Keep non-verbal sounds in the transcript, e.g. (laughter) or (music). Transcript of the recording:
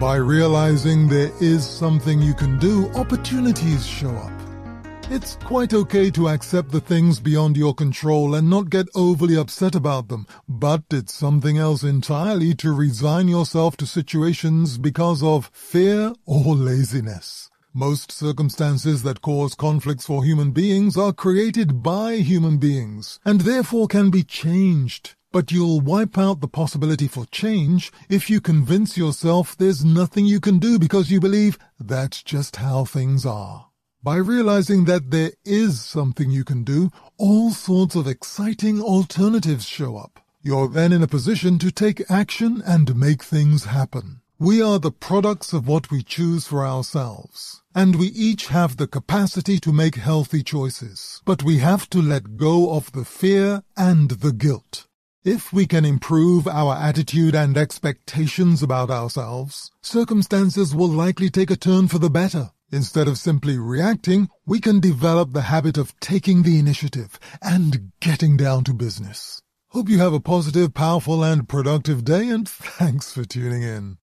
By realizing there is something you can do, opportunities show up. It's quite okay to accept the things beyond your control and not get overly upset about them, but it's something else entirely to resign yourself to situations because of fear or laziness. Most circumstances that cause conflicts for human beings are created by human beings and therefore can be changed. But you'll wipe out the possibility for change if you convince yourself there's nothing you can do because you believe that's just how things are. By realizing that there is something you can do, all sorts of exciting alternatives show up. You're then in a position to take action and make things happen. We are the products of what we choose for ourselves. And we each have the capacity to make healthy choices. But we have to let go of the fear and the guilt. If we can improve our attitude and expectations about ourselves, circumstances will likely take a turn for the better. Instead of simply reacting, we can develop the habit of taking the initiative and getting down to business. Hope you have a positive, powerful, and productive day, and (laughs) thanks for tuning in.